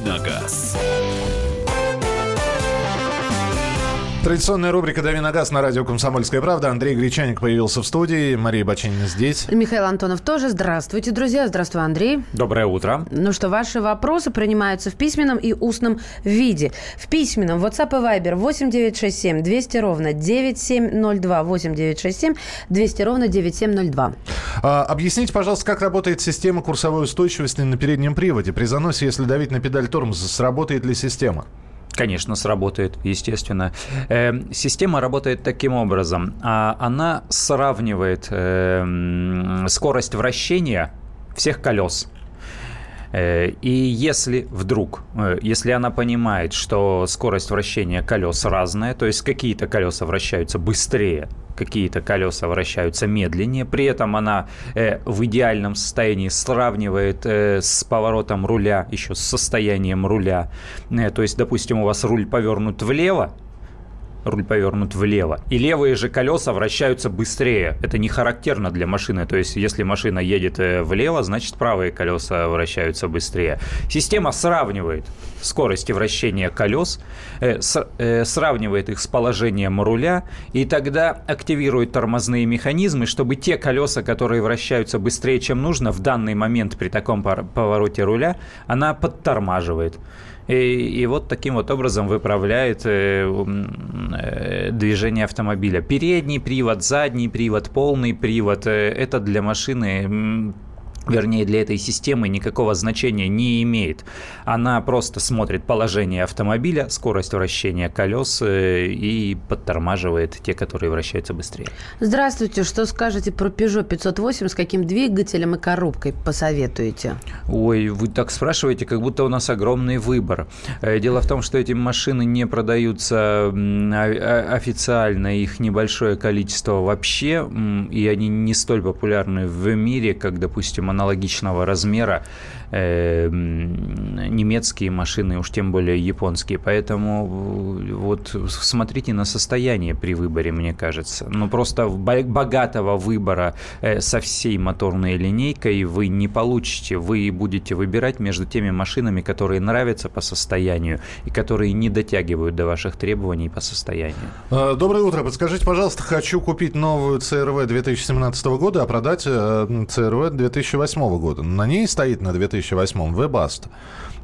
«Дави Традиционная рубрика «Дави на газ» на радио «Комсомольская правда». Андрей Гречаник появился в студии. Мария Баченина здесь. Михаил Антонов тоже. Здравствуйте, друзья. Здравствуй, Андрей. Доброе утро. Ну что, ваши вопросы принимаются в письменном и устном виде. В письменном WhatsApp и Viber 8967 200 ровно 9702 8967 200 ровно 9702. А, объясните, пожалуйста, как работает система курсовой устойчивости на переднем приводе? При заносе, если давить на педаль тормоза, сработает ли система? Конечно, сработает, естественно. Э, система работает таким образом. А она сравнивает э, скорость вращения всех колес. Э, и если вдруг, э, если она понимает, что скорость вращения колес разная, то есть какие-то колеса вращаются быстрее, какие-то колеса вращаются медленнее, при этом она э, в идеальном состоянии сравнивает э, с поворотом руля, еще с состоянием руля. Э, то есть, допустим, у вас руль повернут влево, руль повернут влево. И левые же колеса вращаются быстрее. Это не характерно для машины. То есть, если машина едет э, влево, значит, правые колеса вращаются быстрее. Система сравнивает скорости вращения колес, э, с, э, сравнивает их с положением руля, и тогда активирует тормозные механизмы, чтобы те колеса, которые вращаются быстрее, чем нужно, в данный момент при таком повороте руля, она подтормаживает. И, и вот таким вот образом выправляет э, э, движение автомобиля. Передний привод, задний привод, полный привод э, – это для машины вернее, для этой системы никакого значения не имеет. Она просто смотрит положение автомобиля, скорость вращения колес э, и подтормаживает те, которые вращаются быстрее. Здравствуйте. Что скажете про Peugeot 508? С каким двигателем и коробкой посоветуете? Ой, вы так спрашиваете, как будто у нас огромный выбор. Э, дело в том, что эти машины не продаются официально, их небольшое количество вообще, и они не столь популярны в мире, как, допустим, аналогичного размера э, немецкие машины, уж тем более японские. Поэтому э, вот смотрите на состояние при выборе, мне кажется. Ну, просто богатого выбора э, со всей моторной линейкой вы не получите. Вы будете выбирать между теми машинами, которые нравятся по состоянию и которые не дотягивают до ваших требований по состоянию. А, доброе утро. Подскажите, пожалуйста, хочу купить новую CRV 2017 года, а продать CRV 2008 года. На ней стоит на 2000 2008 Webasto.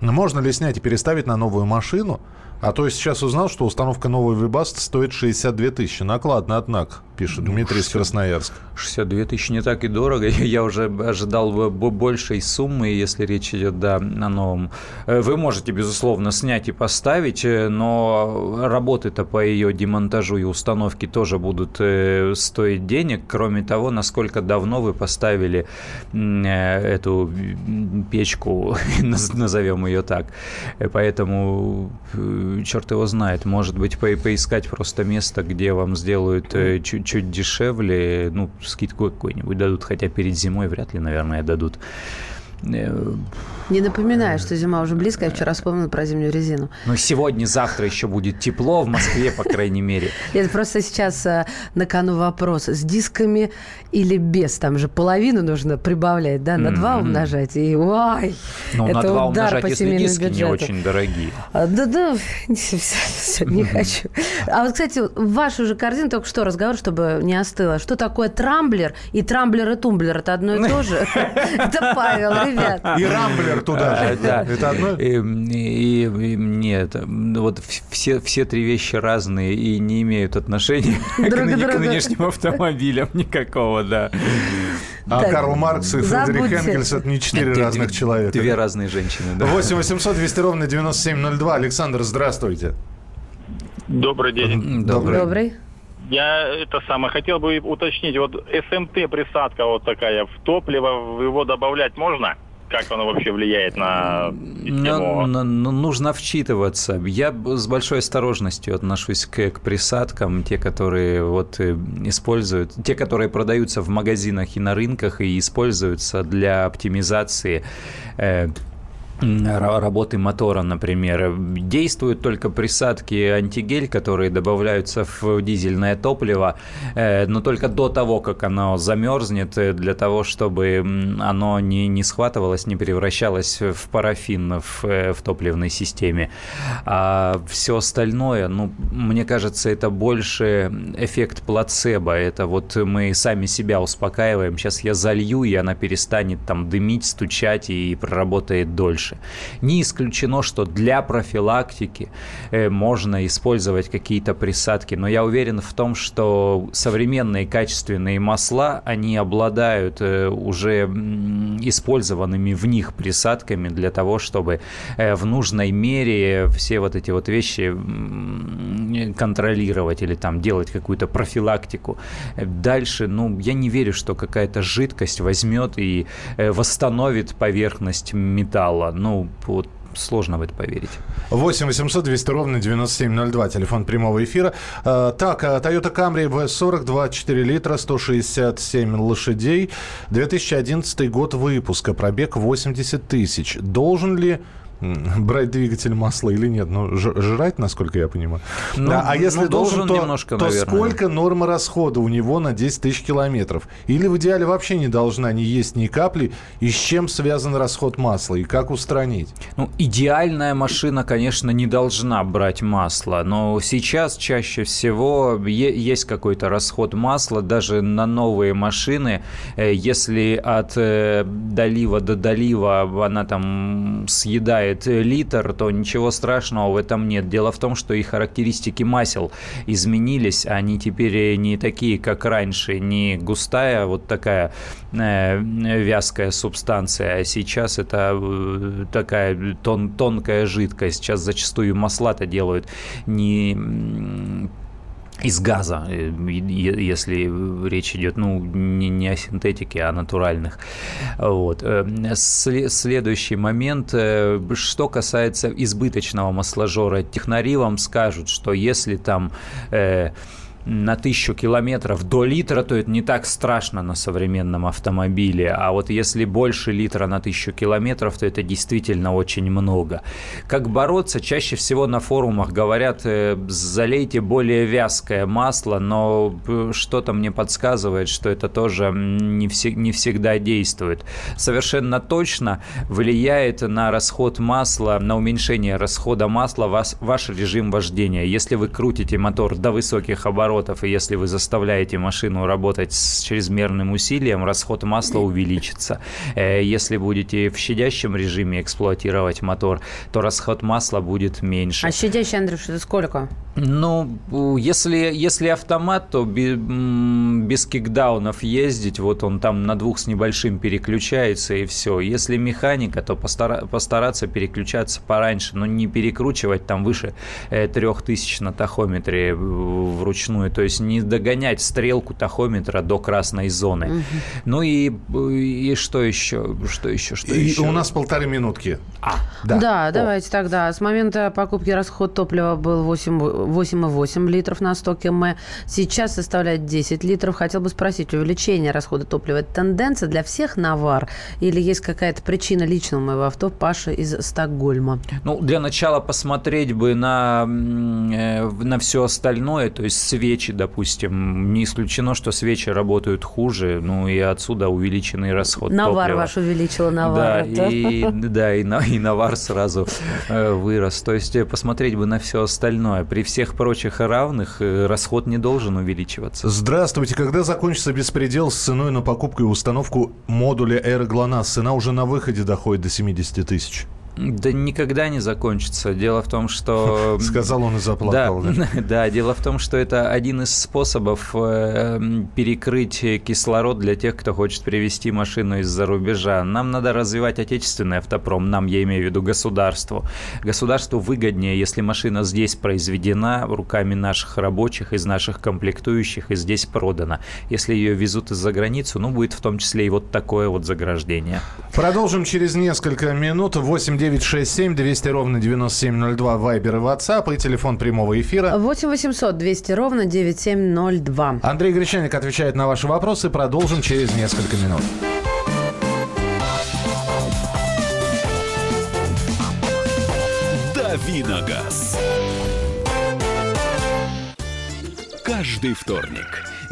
Можно ли снять и переставить на новую машину? А то я сейчас узнал, что установка новой Webasto стоит 62 тысячи. Накладно, однако пишет ну, Дмитрий 60, из Красноярска. 62 тысячи не так и дорого. Я уже ожидал большей суммы, если речь идет да, о новом. Э, вы можете, безусловно, снять и поставить, э, но работы-то по ее демонтажу и установке тоже будут э, стоить денег. Кроме того, насколько давно вы поставили эту печку, назовем ее так. Поэтому черт его знает. Может быть, по поискать просто место, где вам сделают чуть чуть дешевле, ну, скидку какую-нибудь дадут, хотя перед зимой вряд ли, наверное, дадут. Не напоминаю, что зима уже близко. Я вчера вспомнила про зимнюю резину. Ну, сегодня, завтра еще будет тепло в Москве, по крайней мере. Это просто сейчас э, на кону вопрос. С дисками или без? Там же половину нужно прибавлять, да? На два умножать. И ой, ну, на два умножать, если диски не очень дорогие. А, да, да, не хочу. А вот, кстати, вашу уже корзину только что разговор, чтобы не остыло. Что такое трамблер и трамблер и тумблер? Это одно и то же? Это Павел, ребят. И рамблер туда же. Да. Это одно? И, и, и, нет, вот все, все три вещи разные и не имеют отношения к, к нынешним автомобилям никакого, да. А так, Карл Маркс и Фредерик Энгельс – это не четыре разных две, человека. Две разные женщины, да. 8 800 200 ровно 9702. Александр, здравствуйте. Добрый день. Добрый. Добрый. Я это самое хотел бы уточнить, вот СМТ присадка вот такая в топливо, его добавлять можно? Как оно вообще влияет на систему? Но, но, нужно вчитываться. Я с большой осторожностью отношусь к, к присадкам, те, которые вот э, используют, те, которые продаются в магазинах и на рынках и используются для оптимизации э, работы мотора, например. Действуют только присадки антигель, которые добавляются в дизельное топливо, э, но только до того, как оно замерзнет, э, для того, чтобы оно не, не схватывалось, не превращалось в парафин в, э, в топливной системе. А все остальное, ну, мне кажется, это больше эффект плацебо. Это вот мы сами себя успокаиваем. Сейчас я залью, и она перестанет там дымить, стучать и проработает дольше дальше. Не исключено, что для профилактики э, можно использовать какие-то присадки, но я уверен в том, что современные качественные масла, они обладают э, уже использованными в них присадками для того, чтобы э, в нужной мере все вот эти вот вещи контролировать или там делать какую-то профилактику. Дальше, ну, я не верю, что какая-то жидкость возьмет и восстановит поверхность металла ну, вот сложно в это поверить. 8 800 200 ровно 9702, телефон прямого эфира. А, так, а, Toyota Camry V40, 24 литра, 167 лошадей, 2011 год выпуска, пробег 80 тысяч. Должен ли брать двигатель масла или нет. Ну, жрать, насколько я понимаю. Ну, да, а если ну, должен, должен, то, немножко, то сколько норма расхода у него на 10 тысяч километров? Или в идеале вообще не должна ни есть ни капли? И с чем связан расход масла? И как устранить? Ну, идеальная машина, конечно, не должна брать масло. Но сейчас чаще всего есть какой-то расход масла. Даже на новые машины, э, если от э, долива до долива она там съедает составляет э, литр, то ничего страшного в этом нет. Дело в том, что и характеристики масел изменились, они теперь э, не такие, как раньше, не густая вот такая э, вязкая субстанция, а сейчас это такая тон, тонкая жидкость. Сейчас зачастую масла-то делают не из газа, э, если речь идет, ну, не, не о синтетике, а о натуральных. Вот. Э, следующий момент, э, что касается избыточного масложора, технари вам скажут, что если там на тысячу километров до литра, то это не так страшно на современном автомобиле. А вот если больше литра на тысячу километров, то это действительно очень много. Как бороться? Чаще всего на форумах говорят, э, залейте более вязкое масло, но э, что-то мне подсказывает, что это тоже не, все, не всегда действует. Совершенно точно влияет на расход масла, на уменьшение расхода масла вас, ваш режим вождения. Если вы крутите мотор до высоких оборотов, оборотов, и если вы заставляете машину работать с чрезмерным усилием, расход масла увеличится. Э, если будете в щадящем режиме эксплуатировать мотор, то расход масла будет меньше. А щадящий, Андрюш, это сколько? Ну, если, если автомат, то без кикдаунов ездить, вот он там на двух с небольшим переключается и все. Если механика, то постара, постараться переключаться пораньше, но не перекручивать там выше 3000 э, на тахометре вручную то есть не догонять стрелку тахометра до красной зоны. Угу. Ну и, и что еще? Что еще? Что и еще? у нас полторы минутки. А, да. Да, О. давайте тогда. С момента покупки расход топлива был 8,8 литров на 100 км. Сейчас составляет 10 литров. Хотел бы спросить, увеличение расхода топлива – это тенденция для всех навар? Или есть какая-то причина личного моего авто Паша из Стокгольма? Ну, для начала посмотреть бы на, э, на все остальное, то есть свет свечи, допустим. Не исключено, что свечи работают хуже, ну и отсюда увеличенный расход Навар топлива. ваш увеличила, навар. Да, и, да, и, и навар сразу э, вырос. То есть э, посмотреть бы на все остальное. При всех прочих равных э, расход не должен увеличиваться. Здравствуйте. Когда закончится беспредел с ценой на покупку и установку модуля Air GLONASS? Цена уже на выходе доходит до 70 тысяч. Да никогда не закончится. Дело в том, что... Сказал он и заплакал. Да, да? да, дело в том, что это один из способов э, перекрыть кислород для тех, кто хочет привезти машину из-за рубежа. Нам надо развивать отечественный автопром, нам, я имею в виду государству. Государству выгоднее, если машина здесь произведена руками наших рабочих, из наших комплектующих, и здесь продана. Если ее везут из-за границу, ну, будет в том числе и вот такое вот заграждение. Продолжим через несколько минут. 8 967 200 ровно 9702 Вайбер и WhatsApp и телефон прямого эфира. 8 800 200 ровно 9702. Андрей Гречаник отвечает на ваши вопросы. Продолжим через несколько минут. Давиногаз. Каждый вторник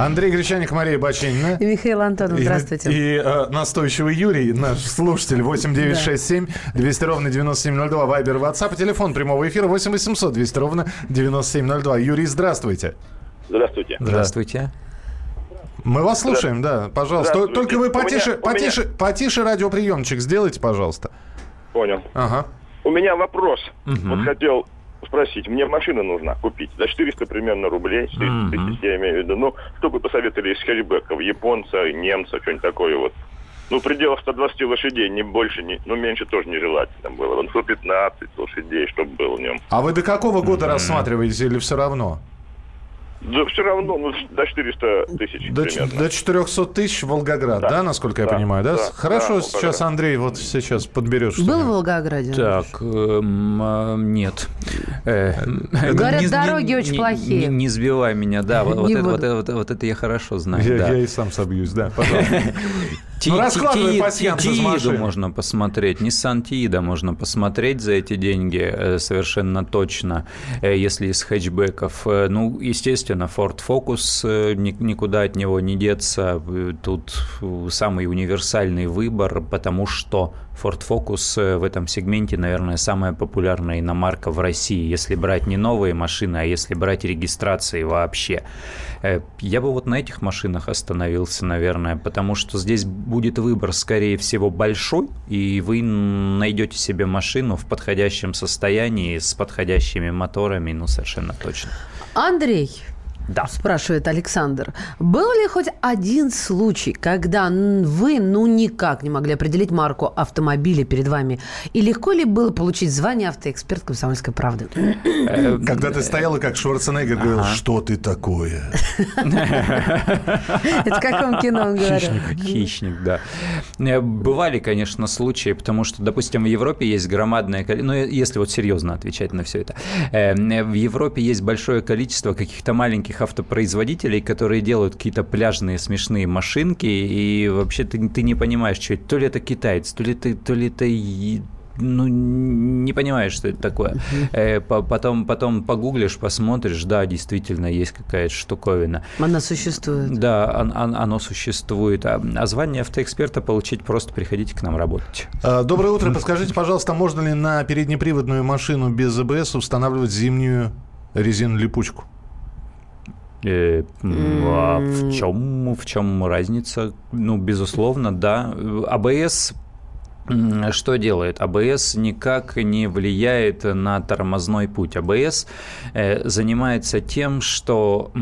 Андрей Гречаник, Мария Бачинина. И Михаил Антонов, И- здравствуйте. И, э, настойчивый Юрий, наш слушатель, 8967 200 ровно 9702, Вайбер, WhatsApp, и телефон прямого эфира 8 800 200 ровно 9702. Юрий, здравствуйте. Здравствуйте. Здравствуйте. Мы вас слушаем, да, пожалуйста. Только вы У меня- потише, у меня- потише, потише радиоприемчик сделайте, пожалуйста. Понял. Ага. У меня вопрос. Вот хотел спросить. Мне машина нужна купить. За 400 примерно рублей. 400 тысяч, я имею в виду. Ну, что бы посоветовали из хэтчбеков? Японца, немца, что-нибудь такое вот. Ну, в пределах 120 лошадей, не больше, не, ну, меньше тоже нежелательно было. Вот 115 лошадей, чтобы было в нем. А вы до какого года рассматриваете или все равно? Да все равно, ну, до 400 тысяч До, примерно. до 400 тысяч Волгоград, да, Да. насколько я Да, понимаю, да? да, Хорошо, да, сейчас Волгоград. Андрей вот сейчас подберешь. Был в. Волгограде? Так, эм, а, нет. Э, Говорят, дороги очень плохие. Не, сбивай меня, да, вот, это, я хорошо знаю. Я и сам собьюсь, да, пожалуйста. Ти- Ну, раскладывай ти- пасьянс ти- из Тииду машины. можно посмотреть, Nissan Тиида можно посмотреть за эти деньги э, совершенно точно, э, если из хэтчбеков. Э, Ну, естественно, Ford Focus, ни- никуда от него не деться. Тут самый универсальный выбор, потому что Ford Focus э, в этом сегменте, наверное, самая популярная иномарка в России, если брать не новые машины, а если брать регистрации вообще. Э, Я бы вот на этих машинах остановился, наверное, потому что здесь будет выбор, скорее всего, большой, и вы найдете себе машину в подходящем состоянии, с подходящими моторами, ну, совершенно точно. Андрей, Да. спрашивает Александр, был ли хоть один случай, когда вы ну никак не могли определить марку автомобиля перед вами? И легко ли было получить звание автоэксперт комсомольской правды? Э, Когда ты стоял и как Шварценеггер говорил, что ты такое? Это в каком кино он говорил? Хищник, да. Э, Бывали, конечно, случаи, потому что, допустим, в Европе есть громадное количество, ну, если вот серьезно отвечать на все это, э, в Европе есть большое количество каких-то маленьких автопроизводителей, которые делают какие-то пляжные смешные машинки, и вообще ты, ты не понимаешь, что это, то ли это китаец, то ли это, то ли это ну, не понимаешь, что это такое. Э, по- потом, потом погуглишь, посмотришь, да, действительно, есть какая-то штуковина. Она существует. Да, он- он- оно существует. А, а звание автоэксперта получить просто приходите к нам работать. А, Доброе утро. Подскажите, пожалуйста, можно ли на переднеприводную машину без АБС устанавливать зимнюю резину-липучку? Э, м, а в чем, в чем разница? Ну, безусловно, да. АБС что делает? АБС никак не влияет на тормозной путь. АБС э, занимается тем, что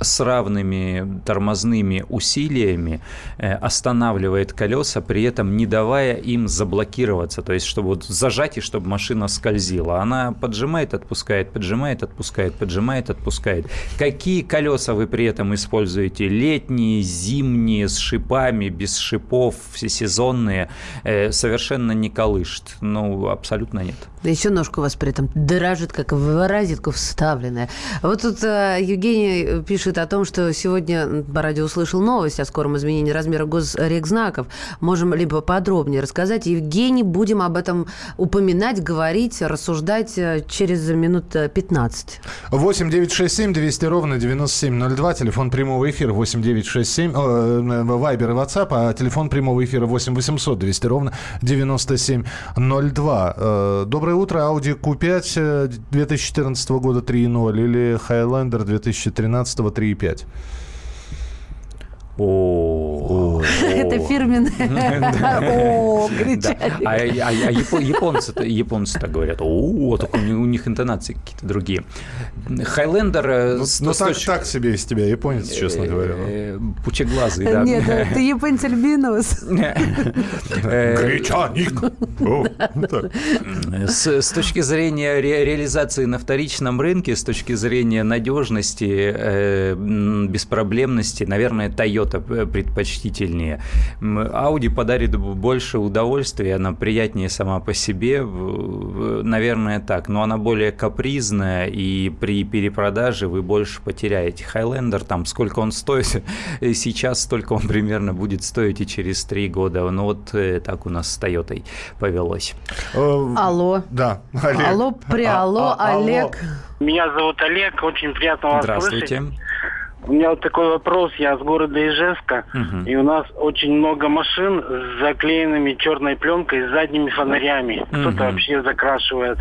с равными тормозными усилиями э, останавливает колеса, при этом не давая им заблокироваться, то есть чтобы вот зажать и чтобы машина скользила. Она поджимает, отпускает, поджимает, отпускает, поджимает, отпускает. Какие колеса вы при этом используете? Летние, зимние, с шипами, без шипов, всесезонные, э, совершенно не колышет. Ну, абсолютно нет. Да еще ножка у вас при этом дрожит, как в розетку вставленная. Вот тут э, Евгений пишет о том, что сегодня по радио услышал новость о скором изменении размера госрекзнаков. Можем либо подробнее рассказать. Евгений, будем об этом упоминать, говорить, рассуждать э, через минут э, 15. 8 9 6 7 200 ровно 9702. Телефон прямого эфира 8 9 6 7. э, Вайбер и WhatsApp. А телефон прямого эфира 8 800 200 ровно 9702. Э, Доброе утро. Audi Q5 э, 2014 года 3.0 или Highlander 2013 3.5. О, Это фирменное. О, кричать. А, а, а японцы так говорят. О, только у них интонации какие-то другие. Хайлендер... Э, ну, ну так, себе из тебя японец, честно говоря. Ну. Пучеглазый, да. Нет, ты японец альбинос. Гречаник. С точки зрения реализации на вторичном рынке, с точки зрения надежности, э, беспроблемности, наверное, Toyota предпочтительнее. Audi подарит больше удовольствия, она приятнее сама по себе, наверное, так. Но она более капризная, и при перепродаже вы больше потеряете. Highlander, там, сколько он стоит сейчас, столько он примерно будет стоить и через три года. Ну вот э, так у нас с Toyota повелось. Э, алло. Да. Олег. Алло, при а, алло, а, Олег. Меня зовут Олег, очень приятно вас Здравствуйте. слышать. У меня вот такой вопрос. Я с города Ижевска, угу. и у нас очень много машин с заклеенными черной пленкой с задними фонарями. Угу. Кто-то вообще закрашивает.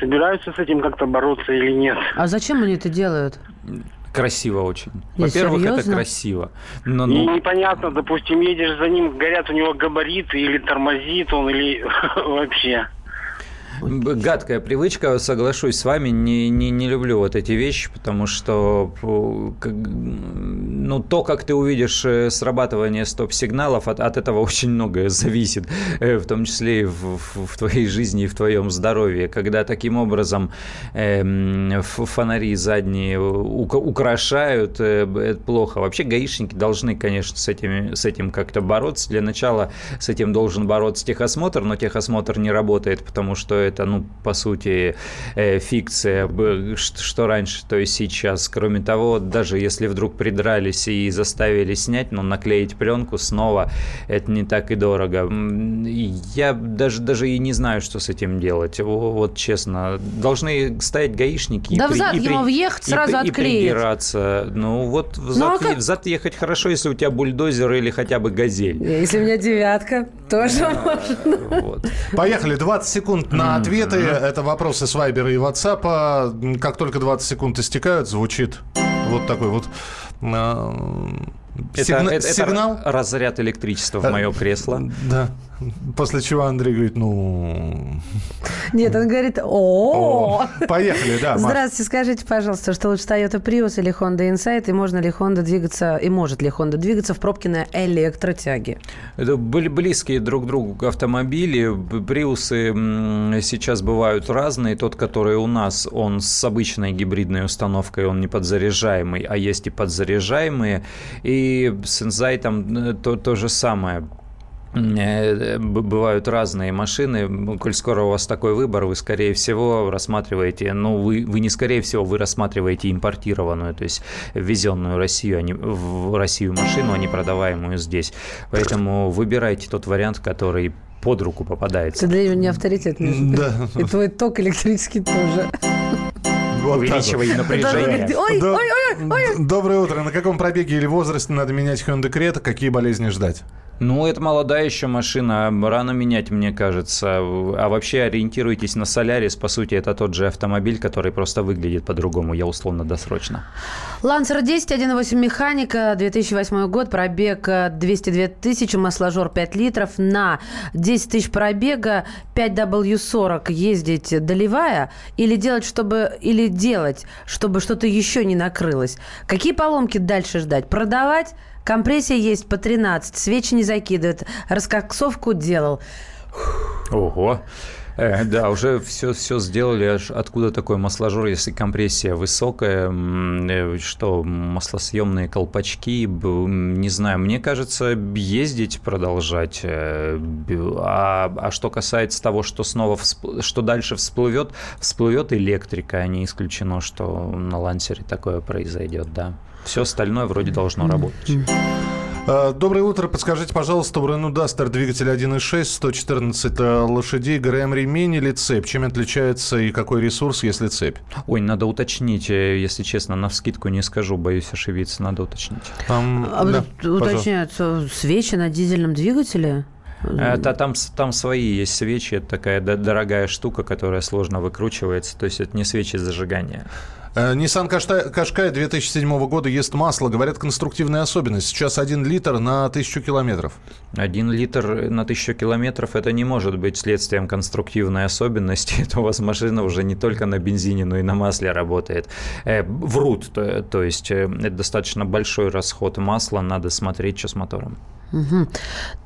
Собираются с этим как-то бороться или нет? А зачем они это делают? Красиво очень. Во-первых, это красиво. Но, ну... непонятно, допустим, едешь за ним, горят у него габариты, или тормозит он, или вообще. Гадкая привычка, соглашусь с вами, не, не, не люблю вот эти вещи, потому что ну, то, как ты увидишь э, срабатывание стоп-сигналов, от, от этого очень многое зависит, э, в том числе и в, в, твоей жизни и в твоем здоровье. Когда таким образом э, фонари задние украшают, э, это плохо. Вообще гаишники должны, конечно, с этим, с этим как-то бороться. Для начала с этим должен бороться техосмотр, но техосмотр не работает, потому что это, ну, по сути, э, фикция, что раньше, то есть сейчас. Кроме того, даже если вдруг придрались и заставили снять, но наклеить пленку снова, это не так и дорого. Я даже, даже и не знаю, что с этим делать. Вот честно, должны стоять гаишники да и, взад и, ему въехать, сразу и, отклеить. И придираться. Ну, вот взад, ну, а взад ехать хорошо, если у тебя бульдозер или хотя бы газель. Если у меня девятка, тоже можно. Вот. Поехали, 20 секунд на ответы. Это вопросы с Вайбера и WhatsApp. Как только 20 секунд истекают, звучит вот такой вот а, это, Сигна- это, сигнал? Это разряд электричества в мое кресло. Да. После чего Андрей говорит, ну... Нет, он говорит, о Поехали, да. Здравствуйте, скажите, пожалуйста, что лучше Toyota Prius или Honda Insight, и можно ли Honda двигаться, и может ли Honda двигаться в пробке на электротяге? Это были близкие друг к другу автомобили. Приусы сейчас бывают разные. Тот, который у нас, он с обычной гибридной установкой, он не подзаряжаемый, а есть и подзаряжаемые. И с Insight то, то же самое бывают разные машины. Коль скоро у вас такой выбор, вы, скорее всего, рассматриваете, ну, вы, вы не скорее всего, вы рассматриваете импортированную, то есть ввезенную Россию, а не, в Россию машину, а не продаваемую здесь. Поэтому выбирайте тот вариант, который под руку попадается. Ты для меня авторитет. Да. И твой ток электрический тоже. Вот Увеличивай напряжение. Ой, ой, ой, ой. Доброе утро. На каком пробеге или возрасте надо менять Hyundai Creta? Какие болезни ждать? Ну, это молодая еще машина, рано менять, мне кажется. А вообще ориентируйтесь на Солярис, по сути, это тот же автомобиль, который просто выглядит по-другому, я условно-досрочно. Лансер 10, 1.8 механика, 2008 год, пробег 202 тысячи, масложор 5 литров, на 10 тысяч пробега 5W40 ездить долевая или делать, чтобы, или делать, чтобы что-то еще не накрылось? Какие поломки дальше ждать? Продавать? Компрессия есть по 13, свечи не закидывает, раскоксовку делал. Ого. Э, да, уже все, все сделали. Аж откуда такой масложор, если компрессия высокая? Э, что, маслосъемные колпачки? Не знаю. Мне кажется, ездить продолжать. Э, а, а что касается того, что снова всп... что дальше всплывет, всплывет электрика. А не исключено, что на лансере такое произойдет, да. Все остальное вроде должно работать. А, доброе утро. Подскажите, пожалуйста, у Renault Duster двигатель 1.6, 114 э, лошадей, ГРМ ремень или цепь? Чем отличается и какой ресурс, если цепь? Ой, надо уточнить, если честно, на вскидку не скажу, боюсь ошибиться, надо уточнить. Там, а да, уточняются свечи на дизельном двигателе? Это, там, там свои есть свечи, это такая дорогая штука, которая сложно выкручивается, то есть это не свечи зажигания. Э, Nissan Qashqai 2007 года ест масло. Говорят, конструктивная особенность. Сейчас один литр на тысячу километров. Один литр на тысячу километров – это не может быть следствием конструктивной особенности. Это у вас машина уже не только на бензине, но и на масле работает. Э, врут, то, то есть э, это достаточно большой расход масла. Надо смотреть, что с мотором. Угу.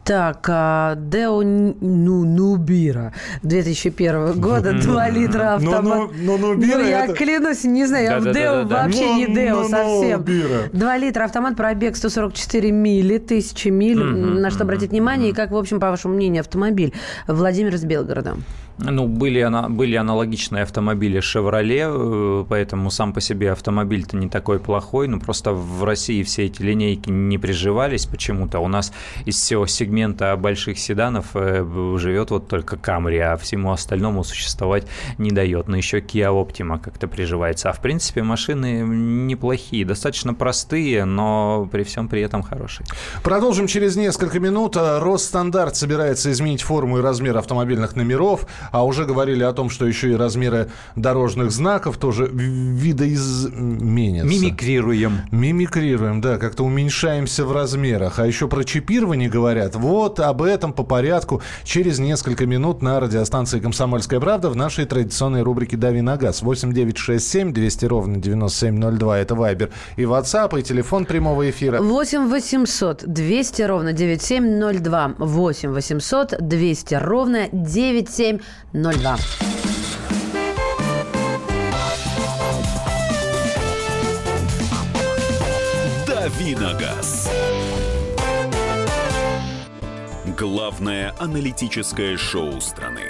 Так, а, Део ну, Нубира 2001 года, 2 литра автомат. Ну, ну, ну, Нубира ну, я это... клянусь, не знаю, я в Део вообще не Део совсем. 2 литра автомат, пробег 144 мили, тысячи миль. На что обратить внимание, и как, в общем, по вашему мнению, автомобиль Владимир из Белгорода? Ну, были, были аналогичные автомобили «Шевроле», э, поэтому сам по себе автомобиль-то не такой плохой, но просто в России все эти линейки не приживались почему-то. У нас из всего сегмента больших седанов э, живет вот только Camry, а всему остальному существовать не дает. Но еще Kia Optima как-то приживается. А в принципе машины неплохие, достаточно простые, но при всем при этом хорошие. Продолжим через несколько минут. Росстандарт собирается изменить форму и размер автомобильных номеров а уже говорили о том, что еще и размеры дорожных знаков тоже видоизменятся. Мимикрируем. Мимикрируем, да, как-то уменьшаемся в размерах. А еще про чипирование говорят. Вот об этом по порядку через несколько минут на радиостанции «Комсомольская правда» в нашей традиционной рубрике «Дави на газ». 8967 200 ровно 9702. Это Вайбер и WhatsApp, и телефон прямого эфира. 8 800 200 ровно 9702. 8 800 200 ровно 9702. 02. Давиногаз. Главное аналитическое шоу страны.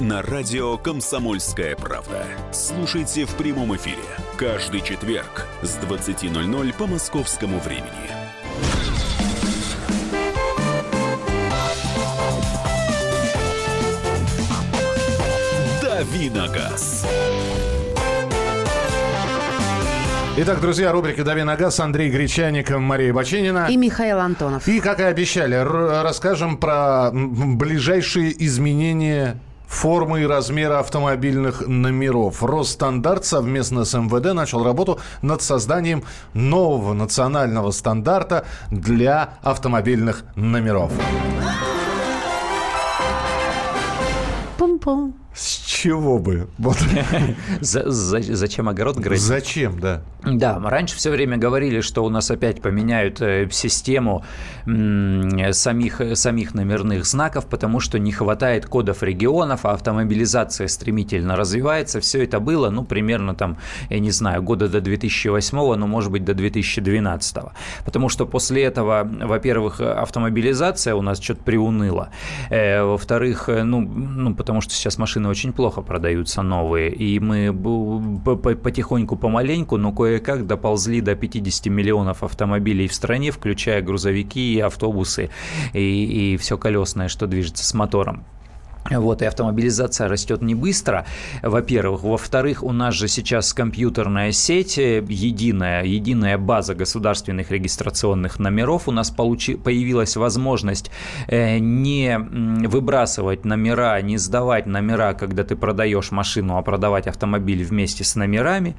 на радио «Комсомольская правда». Слушайте в прямом эфире каждый четверг с 20.00 по московскому времени. «Давиногаз». Итак, друзья, рубрика «Дави на газ» Андрей Гречаник, Мария Бачинина. И Михаил Антонов. И, как и обещали, расскажем про ближайшие изменения формы и размера автомобильных номеров. Росстандарт совместно с МВД начал работу над созданием нового национального стандарта для автомобильных номеров. С чего бы? Вот. Зачем огород грызть? Зачем, да. Да, мы раньше все время говорили, что у нас опять поменяют э, систему самих, самих номерных знаков, потому что не хватает кодов регионов, а автомобилизация стремительно развивается. Все это было, ну, примерно там, я не знаю, года до 2008, но, может быть, до 2012. Потому что после этого, во-первых, автомобилизация у нас что-то приуныла. Э, во-вторых, э, ну, ну, потому что сейчас машины очень плохо продаются новые, и мы потихоньку, помаленьку, но кое-как доползли до 50 миллионов автомобилей в стране, включая грузовики и автобусы, и, и все колесное, что движется с мотором. Вот, и автомобилизация растет не быстро, во-первых. Во-вторых, у нас же сейчас компьютерная сеть, э, единая, единая база государственных регистрационных номеров. У нас получи, появилась возможность э, не выбрасывать номера, не сдавать номера, когда ты продаешь машину, а продавать автомобиль вместе с номерами.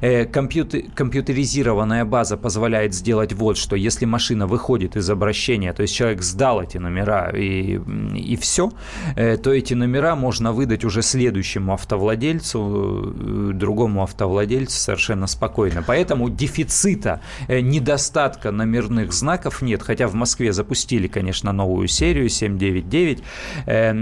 Э, компьютер, компьютеризированная база позволяет сделать вот что. Если машина выходит из обращения, то есть человек сдал эти номера и, и все, э, то то эти номера можно выдать уже следующему автовладельцу, э, другому автовладельцу совершенно спокойно. Поэтому дефицита, э, недостатка номерных знаков нет. Хотя в Москве запустили, конечно, новую серию 799, э,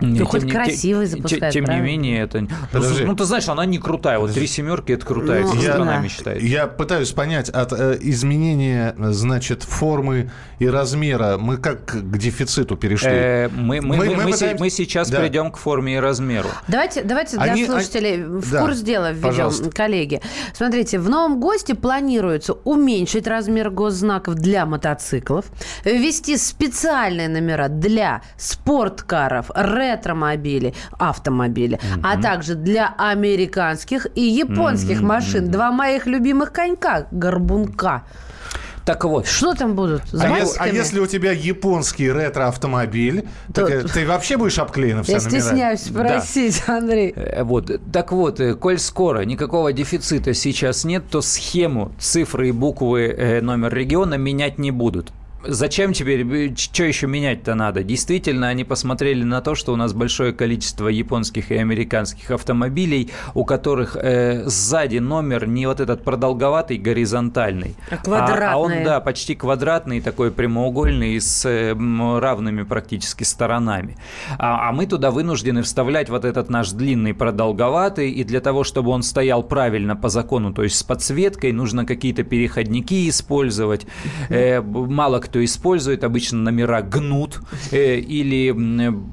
Ну, хоть красивый запускает, Тем не правильно? менее, это... Подожди. Ну, ты знаешь, она не крутая. Вот три семерки – это крутая, Ну, я- странами да. считается. Я пытаюсь понять, от э, изменения, значит, формы и размера мы как к дефициту перешли? Э, Мы, мы, Мы- мы, мы пытаемся- мы сейчас Да. придем к форме и размеру. Давайте, давайте для Они- слушателей в да, курс дела введем, пожалуйста. коллеги. Смотрите, в новом ГОСТе планируется уменьшить размер госзнаков для мотоциклов, ввести специальные номера для спорткаров, ретромобилей, автомобилей, а также для американских и японских машин. Два моих любимых конька, горбунка. Так вот, Что там будут? А, ес- а если у тебя японский ретро-автомобиль, То- так, э, ты вообще будешь обклеен все Я номера? стесняюсь спросить, Андрей. Э, Вот, так вот, э, коль скоро никакого дефицита сейчас нет, то схему, цифры и буквы номер региона менять не будут. Зачем теперь, что еще менять-то надо? Действительно, они посмотрели на то, что у нас большое количество японских и американских автомобилей, у которых э, сзади номер не вот этот продолговатый, горизонтальный, А квадратный. а он, да, почти квадратный, такой прямоугольный, с э, равными практически сторонами. А, а мы туда вынуждены вставлять вот этот наш длинный продолговатый, и для того, чтобы он стоял правильно по закону, то есть с подсветкой, нужно какие-то переходники использовать. Э, мало кто использует, обычно номера гнут э, или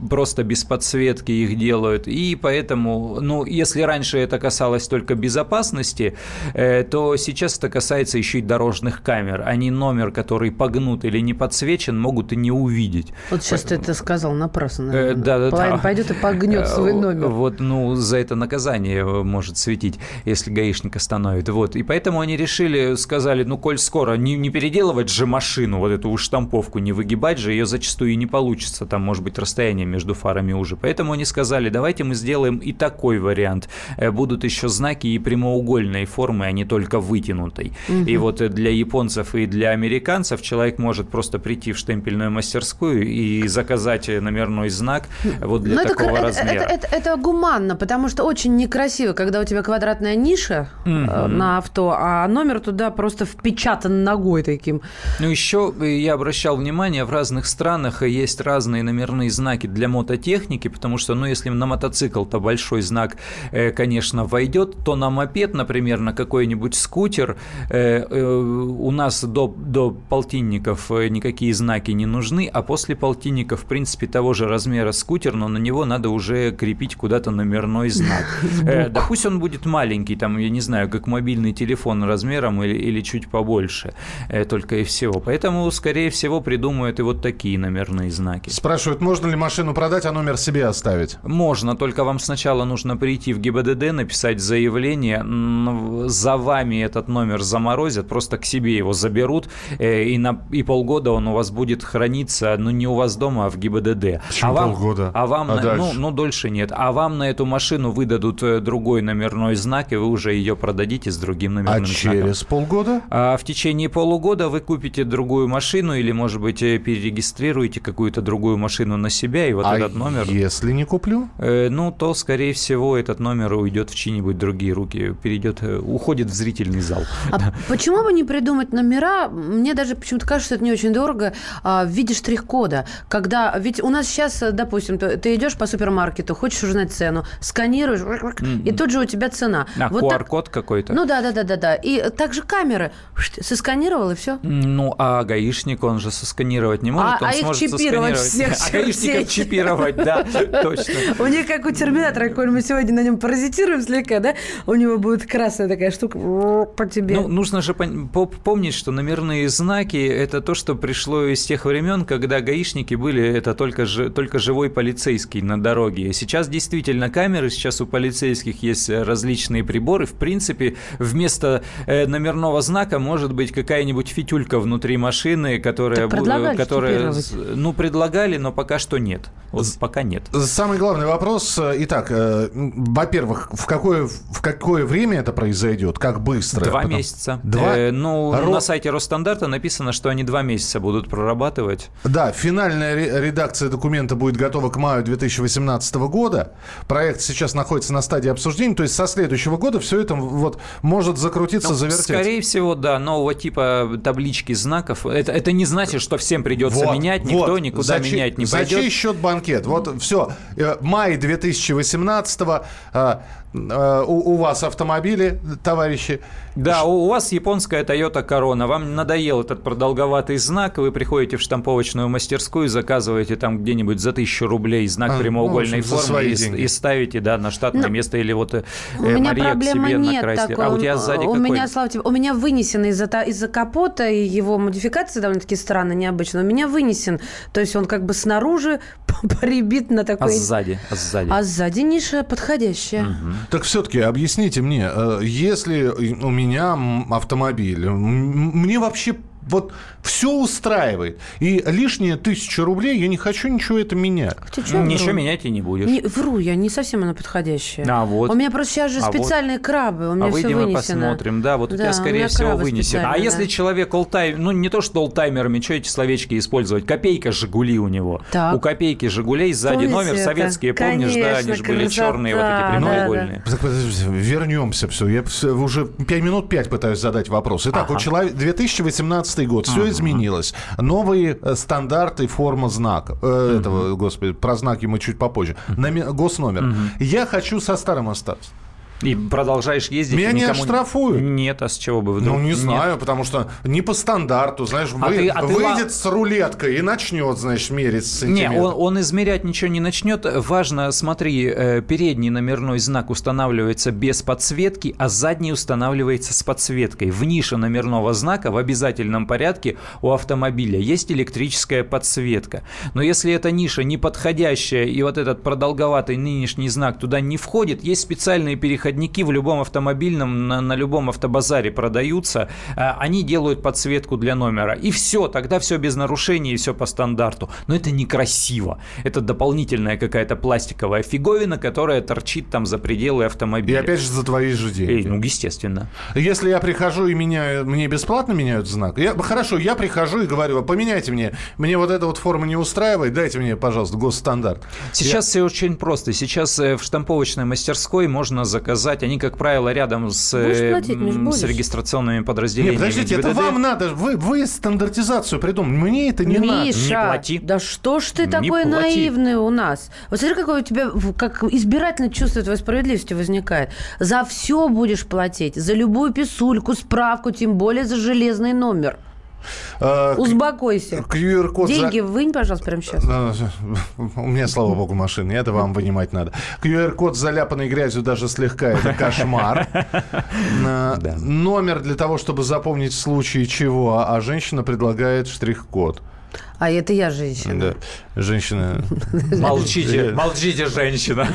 просто без подсветки их делают. И поэтому, ну, если раньше это касалось только безопасности, э, то сейчас это касается еще и дорожных камер. Они номер, который погнут или не подсвечен, могут и не увидеть. Вот сейчас ты это сказал напрасно. Э, наверное. да, да, Половина да. пойдет и погнет свой Э, номер. Вот, ну, за это наказание э, может светить, если гаишник остановит. Вот. И поэтому они решили, сказали, ну, коль скоро, не, не переделывать же машину, вот эту штамповку, не выгибать же, ее зачастую не получится. Там может быть расстояние между фарами уже. Поэтому они сказали, давайте мы сделаем и такой вариант. Э, Будут еще знаки и прямоугольной формы, а не только вытянутой. И вот э, для японцев и для американцев человек может просто прийти в штемпельную мастерскую и заказать э, номерной знак вот для Ну, это, такого это, размера. это- это- это гуманно, потому что очень некрасиво, когда у тебя квадратная ниша э, на авто, а номер туда просто впечатан ногой таким. Ну, еще я обращал внимание, в разных странах есть разные номерные знаки для мототехники, потому что, ну, если на мотоцикл-то большой знак, э, конечно, войдет, то на мопед, например, на какой-нибудь скутер э, э, у нас до, до полтинников никакие знаки не нужны, а после полтинника, в принципе, того же размера скутер, но на него надо уже крепить куда-то номерной знак. Да пусть он будет маленький, там, я не знаю, как мобильный телефон размером или, или чуть побольше, только и всего. Поэтому, скорее всего, придумают и вот такие номерные знаки. Спрашивают, можно ли машину продать, а номер себе оставить? Можно, только вам сначала нужно прийти в ГИБДД, написать заявление, за вами этот номер заморозят, просто к себе его заберут, э, и, на, и полгода он у вас будет храниться, ну, не у вас дома, а в ГИБДД. Почему а вам, полгода? А вам, А на- дальше? ну, ну, дольше нет. А вам на эту машину выдадут э, другой номерной знак, и вы уже ее продадите с другим А номерным знаком. через полгода? А в течение полугода вы купите другую машину или, может быть, э, перерегистрируете какую-то другую машину на себя, и вот а этот номер... если не куплю? Э, ну, то, скорее всего, этот номер уйдет в чьи-нибудь другие руки, перейдет, э, уходит в зрительный зал. А почему бы не придумать номера? Мне даже почему-то кажется, что это не очень дорого а, в виде штрих-кода. Когда ведь у нас сейчас, э, допустим, ты, идешь по супермаркету, хочешь узнать цену, сканируешь, и тут же у тебя цена. А, Вот так- QR-код какой-то? Ну да, да, да, да, да. И также камеры. Сосканировал и все. Ну, а гаишник, он же сосканировать не может, А- он а их сможет чипировать сосканировать. всех А гаишников чипировать, да, точно. У них как у терминатора, какой мы сегодня на нем паразитируем слегка, да? У него будет красная такая штука по тебе. Ну, нужно же помнить, что номерные знаки – это то, что пришло из тех времен, когда гаишники были это только, только живой полицейский на дороге. Сейчас действительно камеры, сейчас у полицейских есть различные приборы. В принципе, вместо э, номерного знака может быть какая-нибудь фитюлька внутри машины, которая... Так с- ну, предлагали, но пока что нет. Вот пока нет. Самый главный вопрос. э, Итак, э, во-первых, в какое, в какое время это произойдет? Как быстро? Два Потом- месяца. Два? Э, ну, Ро- на сайте Росстандарта написано, что они два месяца будут прорабатывать. Да, финальная ре- редакция документа будет готова к маю 2018 года. Проект сейчас находится на стадии обсуждения. То есть со следующего года все это вот может закрутиться, Ну, завертеться. Скорее всего, да, нового типа таблички знаков. Это, это не значит, что всем придется вот, менять, никто вот. никуда за менять не за пойдет. За чей счет банкет? Вот все, э, май 2018 Э, у, у вас автомобили, товарищи. Да, у вас японская Toyota Corona. Вам надоел этот продолговатый знак, вы приходите в штамповочную мастерскую, заказываете там где-нибудь за тысячу рублей знак а, прямоугольной ну, формы и, и ставите да, на штатное Но ну, место или вот э, у меня проблема себе нет на Крайслер. Такой, а у тебя сзади у какой? меня, слава тебе, у меня вынесен из-за из капота, и его модификация довольно-таки странно, необычно. У меня вынесен, то есть он как бы снаружи прибит на такой... А сзади? А сзади, а сзади ниша подходящая. Угу. Так все-таки объясните мне, э, если у меня автомобиль, мне вообще вот все устраивает. И лишние тысячу рублей я не хочу ничего это менять. Хотя, ничего менять и не будешь. Не, вру, я не совсем она подходящая. А, вот. У меня просто сейчас же а специальные вот. крабы, у меня а все выйдем вынесено. посмотрим. Да, вот да, у тебя, скорее у всего, вынесено. А да. если человек олтайм, ну не то, что олтаймерами, что эти словечки использовать? Копейка Жигули у него. Так. У копейки Жигулей сзади Помните номер это? советские, помнишь, Конечно, да, они же были черные, вот эти прямоугольные. Да, да. Вернемся все. Я уже 5 минут 5 пытаюсь задать вопрос. Итак, ага. у человека 2018 год, все ага. изменилось. Новые э, стандарты форма знака. Э, угу. Этого, господи, про знаки мы чуть попозже. Угу. Госномер. Угу. Я хочу со старым остаться. И продолжаешь ездить. Меня не оштрафуют. Нет, а с чего бы вдруг? Ну, не знаю, Нет. потому что не по стандарту, знаешь, а вы... ты, а выйдет ты... с рулеткой и начнет, значит, мерить Не, он, он измерять ничего не начнет. Важно, смотри, э, передний номерной знак устанавливается без подсветки, а задний устанавливается с подсветкой. В нише номерного знака в обязательном порядке у автомобиля есть электрическая подсветка. Но если эта ниша не подходящая и вот этот продолговатый нынешний знак туда не входит, есть специальные переходы переходники в любом автомобильном, на, на любом автобазаре продаются, а, они делают подсветку для номера. И все, тогда все без нарушений и все по стандарту. Но это некрасиво. Это дополнительная какая-то пластиковая фиговина, которая торчит там за пределы автомобиля. И опять же за твои же деньги. И, ну, естественно. Если я прихожу и меняю, мне бесплатно меняют знак? Я, хорошо, я прихожу и говорю, поменяйте мне, мне вот эта вот форма не устраивает, дайте мне, пожалуйста, госстандарт. Сейчас я... все очень просто. Сейчас э, в штамповочной мастерской можно заказать заказать. Они, как правило, рядом с, платить, с регистрационными подразделениями. Нет, подождите, это вам надо. Вы, вы стандартизацию придумали. Мне это не Миша, надо. Не плати. Да что ж ты не такой плати. наивный у нас? Вот смотри, какое у тебя как избирательное чувство твоей справедливости возникает. За все будешь платить. За любую писульку, справку, тем более за железный номер. А, Успокойся. QR-код Деньги за... вынь, пожалуйста, прямо сейчас. А, у меня, слава богу, машина. Это вам вынимать надо. QR-код заляпанной грязью даже слегка. Это кошмар. Номер для того, чтобы запомнить в случае чего. А женщина предлагает штрих-код. А это я женщина. Да. Женщина. Молчите, молчите, женщина.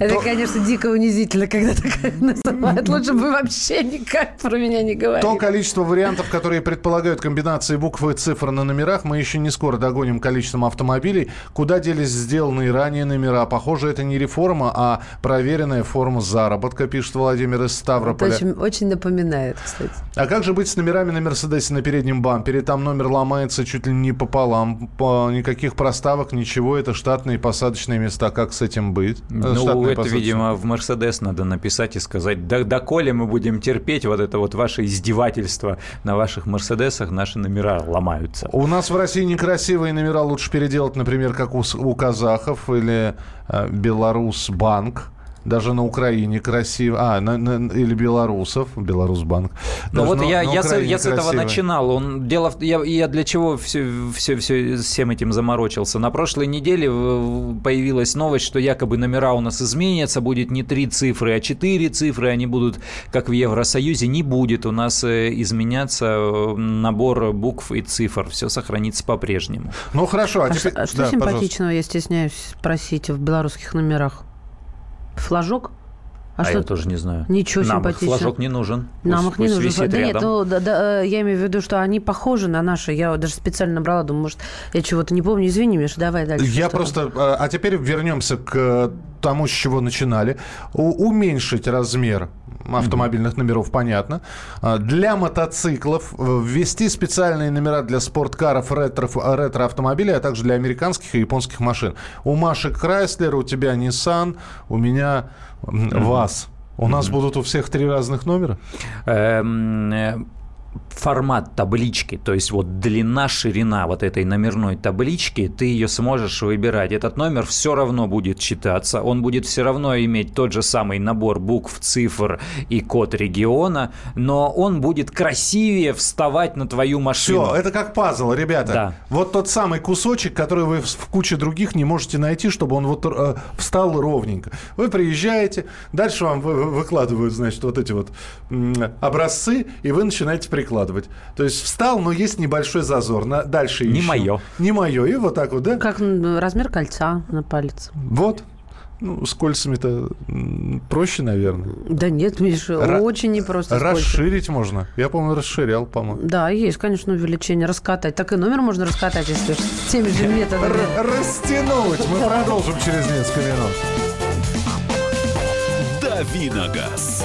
Это, конечно, дико унизительно, когда такая наступает. Лучше бы вообще никак про меня не говорили. То количество вариантов, которые предполагают комбинации букв и цифр на номерах, мы еще не скоро догоним количеством автомобилей. Куда делись сделанные ранее номера? Похоже, это не реформа, а проверенная форма заработка, пишет Владимир из Ставрополя. Это очень, очень напоминает, кстати. А как же быть с номерами на Мерседесе на переднем бампере? Там номер ломается чуть ли не пополам. Никаких проставок ничего, это штатные посадочные места. Как с этим быть? Ну, штатные это, видимо, в Мерседес надо написать и сказать, да, доколе мы будем терпеть вот это вот ваше издевательство на ваших Мерседесах, наши номера ломаются. У нас в России некрасивые номера лучше переделать, например, как у, у казахов или э, Беларус банк даже на Украине красиво. А, на, на, или белорусов, Беларусбанк. Ну вот на, я, на я, с, я с этого начинал. Он, дело, я, я для чего все, все, все, всем этим заморочился? На прошлой неделе появилась новость, что якобы номера у нас изменятся, будет не три цифры, а четыре цифры, они будут, как в Евросоюзе, не будет у нас э, изменяться э, набор букв и цифр. Все сохранится по-прежнему. Ну хорошо, а, а теперь... Что, а что да, симпатичного, пожалуйста. я стесняюсь спросить, в белорусских номерах? Флажок? А, а что... я тоже не знаю. Ничего Нам симпатичного. флажок не нужен. Нам их не нужен. Висит да рядом. нет, ну, да, да, э, я имею в виду, что они похожи на наши. Я даже специально набрала, думаю, может, я чего-то не помню. Извини, Миша, давай дальше. Я просто... Там? А теперь вернемся к тому, с чего начинали. У, уменьшить размер автомобильных номеров, понятно. Для мотоциклов э, ввести специальные номера для спорткаров, ретро, ретро-автомобилей, а также для американских и японских машин. У Маши Крайслер, у тебя Nissan, у меня ВАЗ. У нас будут у всех три разных номера? Формат таблички, то есть вот длина, ширина вот этой номерной таблички, ты ее сможешь выбирать. Этот номер все равно будет читаться, он будет все равно иметь тот же самый набор букв, цифр и код региона, но он будет красивее вставать на твою машину. Все, это как пазл, ребята. Да. Вот тот самый кусочек, который вы в куче других не можете найти, чтобы он вот э, встал ровненько. Вы приезжаете, дальше вам вы, выкладывают, значит, вот эти вот образцы, и вы начинаете прикладывать. То есть встал, но есть небольшой зазор. На, дальше Не мое. Не мое. И вот так вот, да? Как размер кольца на палец. Вот. Ну, с кольцами-то проще, наверное. Да нет, Миша, Ра- очень непросто. Расширить можно. Я, по-моему, расширял, по-моему. Да, есть, конечно, увеличение. Раскатать. Так и номер можно раскатать, если теми же методами. Растянуть. Мы продолжим через несколько минут. Давиногаз.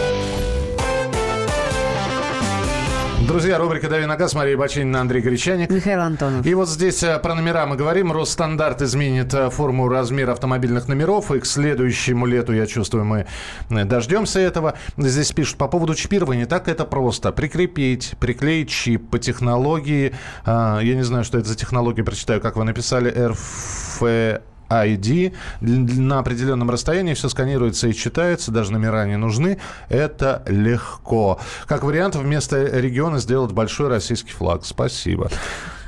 Друзья, рубрика «Дави на газ», Мария Бачинина, Андрей Гречаник. Михаил Антонов. И вот здесь э, про номера мы говорим. Росстандарт изменит э, форму размера автомобильных номеров. И к следующему лету, я чувствую, мы э, дождемся этого. Здесь пишут по поводу чипирования. Так это просто. Прикрепить, приклеить чип по технологии. Я не знаю, что это за технология. Прочитаю, как вы написали. РФ ID. На определенном расстоянии все сканируется и читается, даже номера не нужны. Это легко. Как вариант, вместо региона сделать большой российский флаг. Спасибо.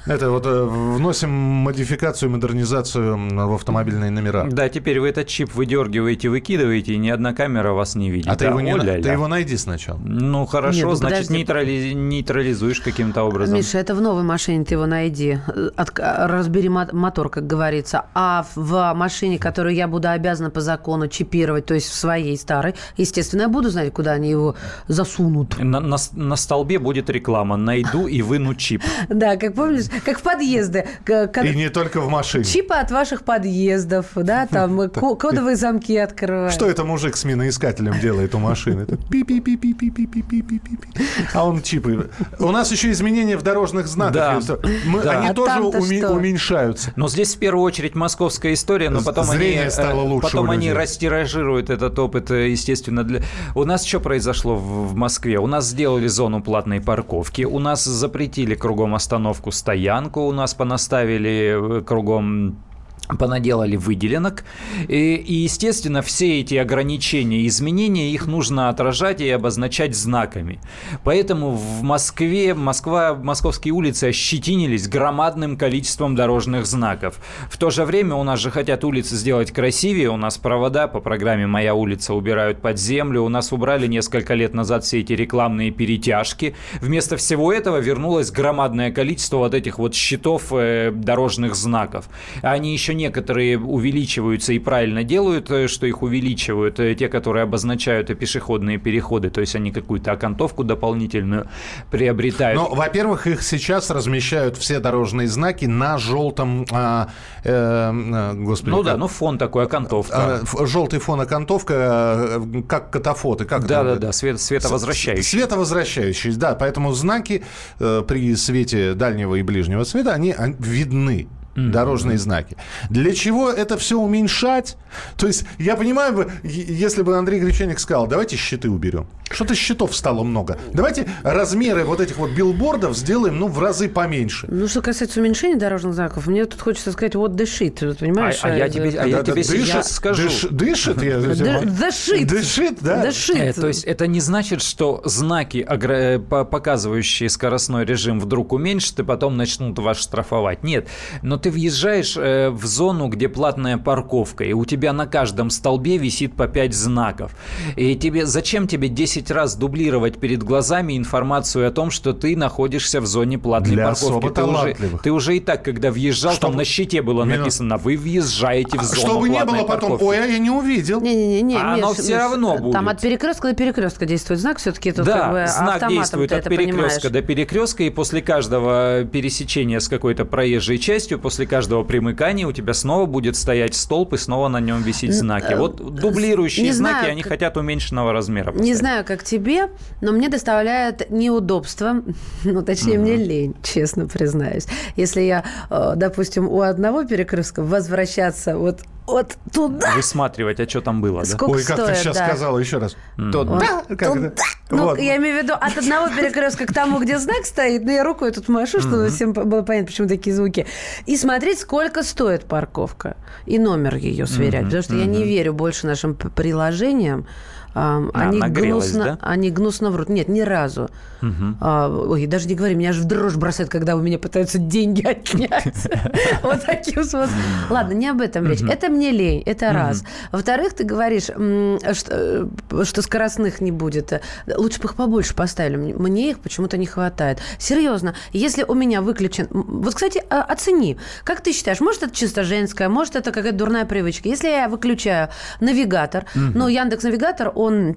Это вот э, вносим модификацию, модернизацию в автомобильные номера. Да, теперь вы этот чип выдергиваете, выкидываете, и ни одна камера вас не видит. А ты, его, не, ты его найди сначала. Ну, хорошо, Нет, ну, значит, нейтрали, нейтрализуешь каким-то образом. Миша, это в новой машине ты его найди. От, разбери мотор, как говорится. А в машине, которую я буду обязана по закону чипировать, то есть в своей старой, естественно, я буду знать, куда они его засунут. На, на, на столбе будет реклама «Найду и выну чип». Да, как помнишь, как в подъезды. И не только в машине. Чипы от ваших подъездов, да, там кодовые замки открывают. Что это мужик с миноискателем делает у машины? А он чипы. У нас еще изменения в дорожных знаках. Они а тоже уменьшаются. Но здесь в первую очередь московская история, но потом они, лучше потом они растиражируют этот опыт, э, естественно. Для... У нас что произошло в Москве? У нас сделали зону платной парковки, у нас запретили кругом остановку стоять стоянку у нас понаставили э, кругом понаделали выделенок. И, и, естественно, все эти ограничения изменения, их нужно отражать и обозначать знаками. Поэтому в Москве, Москва, московские улицы ощетинились громадным количеством дорожных знаков. В то же время у нас же хотят улицы сделать красивее, у нас провода по программе «Моя улица» убирают под землю, у нас убрали несколько лет назад все эти рекламные перетяжки. Вместо всего этого вернулось громадное количество вот этих вот щитов э, дорожных знаков. Они еще некоторые увеличиваются и правильно делают, э, что их увеличивают, э, те, которые обозначают пешеходные переходы, то есть они какую-то окантовку дополнительную приобретают. Но, во-первых, их сейчас размещают все дорожные знаки на желтом, а, э, э, господи, ну да, ну фон такой, окантовка. А, желтый фон окантовка, как катафоты, как да, да, да, свет, световозвращающий. Световозвращающий, да, поэтому знаки э, при свете дальнего и ближнего света они видны mm-hmm. дорожные знаки. Для чего это все уменьшать? То есть, я понимаю, бы, если бы Андрей Гречаник сказал, давайте щиты уберем. Что-то щитов стало много. Давайте размеры вот этих вот билбордов сделаем, ну, в разы поменьше. Ну, что касается уменьшения дорожных знаков, мне тут хочется сказать, вот дышит, понимаешь? А, а я тебе, а я тебе сейчас скажу. дышит? Дышит. Дышит, да? Дышит. Э, то есть, это не значит, что знаки, э, показывающие скоростной режим, вдруг уменьшат и потом начнут вас штрафовать. Нет. Но ты въезжаешь э, в зону, где платная парковка, и у тебя на каждом столбе висит по 5 знаков. И тебе зачем тебе 10 раз дублировать перед глазами информацию о том, что ты находишься в зоне платной Для парковки? особо Ты уже, ты уже и так, когда въезжал, Чтобы- там на щите было Мину- написано, вы въезжаете в А зону Чтобы не платной было потом, парковки». ой, а я не увидел. Не-не-не, А оно Миш, всё Миш, равно Там будет. от перекрестка до перекрестка действует знак, все-таки это Да, как бы знак действует от перекрестка понимаешь. до перекрестка, и после каждого пересечения с какой-то проезжей частью, после каждого примыкания у тебя снова будет стоять столб, и снова на нем висеть знаки. Вот дублирующие не знаки, знаю, они как- хотят уменьшенного размера. Не поставить. знаю, как тебе, но мне доставляет неудобство, ну, точнее, мне лень, честно признаюсь. Если я, э, допустим, у одного перекрестка возвращаться вот, вот туда, Высматривать, а что там было, да? сколько Ой, как стоит, ты сейчас да. сказала еще раз. Вот Туда, как туда. Ну, Вот. я имею в виду от одного перекрестка к тому, где знак стоит, ну, я рукой тут машу, чтобы всем было понятно, почему такие звуки. И смотреть, сколько стоит парковка. И номер ее сверять. Потому что я не верю больше нашим приложениям. А, они, гнусно, да? они гнусно врут. Нет, ни разу. А, ой, даже не говори, меня аж в дрожь бросает, когда у меня пытаются деньги отнять. Вот таким способом. Ладно, не об этом речь. Это мне лень, это раз. Во-вторых, ты говоришь, что э, что скоростных не будет. Лучше бы их побольше поставили. Мне- их почему-то не хватает. Серьезно, если у меня выключен... Вот, кстати, а- оцени. Как ты считаешь, может, это чисто женское, может, это какая-то дурная привычка. Если я выключаю навигатор, ну, Яндекс-навигатор, он...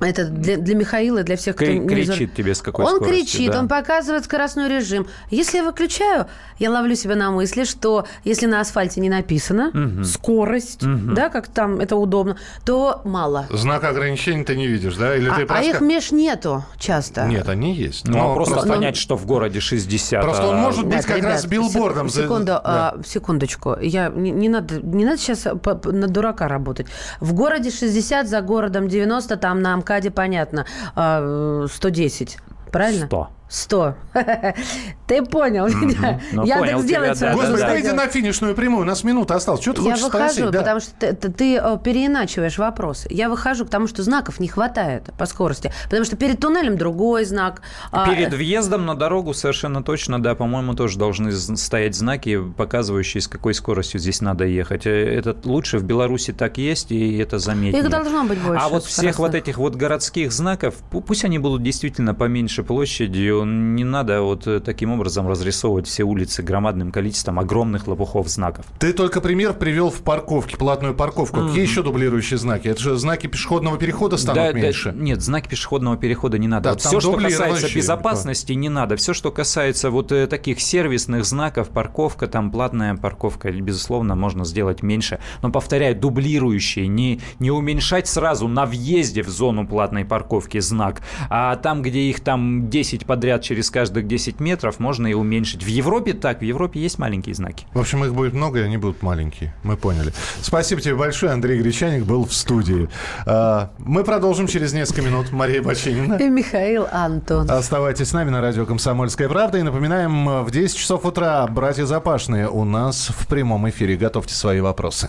Это для, для Михаила, для всех, кто Кри- не кричит тебе, с какой Он скоростью, кричит, да. он показывает скоростной режим. Если я выключаю, я ловлю себя на мысли, что если на асфальте не написано скорость, да, как там это удобно, то мало. Знак ограничений ты не видишь, да? Или А, ты а проска- их меж нету часто. Нет, они есть. Ну, Но а просто, просто- понять, что в городе 60. Просто он а- может быть Нет, как ребят, раз билбордом. за- Секунду, да. а, секундочку. Я, не, не надо, не надо сейчас на дурака работать. В городе 60, за городом 90, там на МКАДе понятно, а, 110. Правильно? 100. 100. Ты понял меня. Ну, тебя, свое да, Господи, выйди на финишную прямую, у нас минута осталась. Что ты Я хочешь выхожу, спросить? Да. потому что ты, ты- ты, э, переиначиваешь вопросы. Я выхожу к тому, что знаков не хватает по скорости. Потому что перед туннелем другой знак. а, Перед въездом на дорогу совершенно точно, да, по-моему, тоже должны стоять знаки, показывающие, с какой скоростью здесь надо ехать. Э, Это лучше в Беларуси так есть, и это заметнее. Их должно быть больше. А вот всех вот этих вот городских знаков, пу- пусть они будут действительно поменьше площадью, не надо вот э, таким образом разрисовывать все улицы громадным количеством огромных лопухов знаков. Ты только пример привел в парковке, платную парковку. Какие еще дублирующие знаки? Это же знаки пешеходного перехода станут Да, да, меньше. нет, знаки пешеходного перехода не надо. Да, Вот все, что касается безопасности, не надо. Все, что касается вот э, таких сервисных знаков, парковка, там платная парковка, безусловно, можно сделать меньше. Но, повторяю, дублирующие, не, не уменьшать сразу на въезде в зону платной парковки знак, а там, где их там 10 подряд через каждых 10 метров, можно и уменьшить. В Европе так, в Европе есть маленькие знаки. В общем, их будет много, и они будут маленькие. Мы поняли. Спасибо тебе большое. Андрей Гречаник был в студии. А, Мы продолжим через несколько минут. Мария Бочинина. И Михаил Антон. Оставайтесь с нами на радио «Комсомольская правда». И напоминаем, в 10 часов утра братья Запашные у нас в прямом эфире. Готовьте свои вопросы.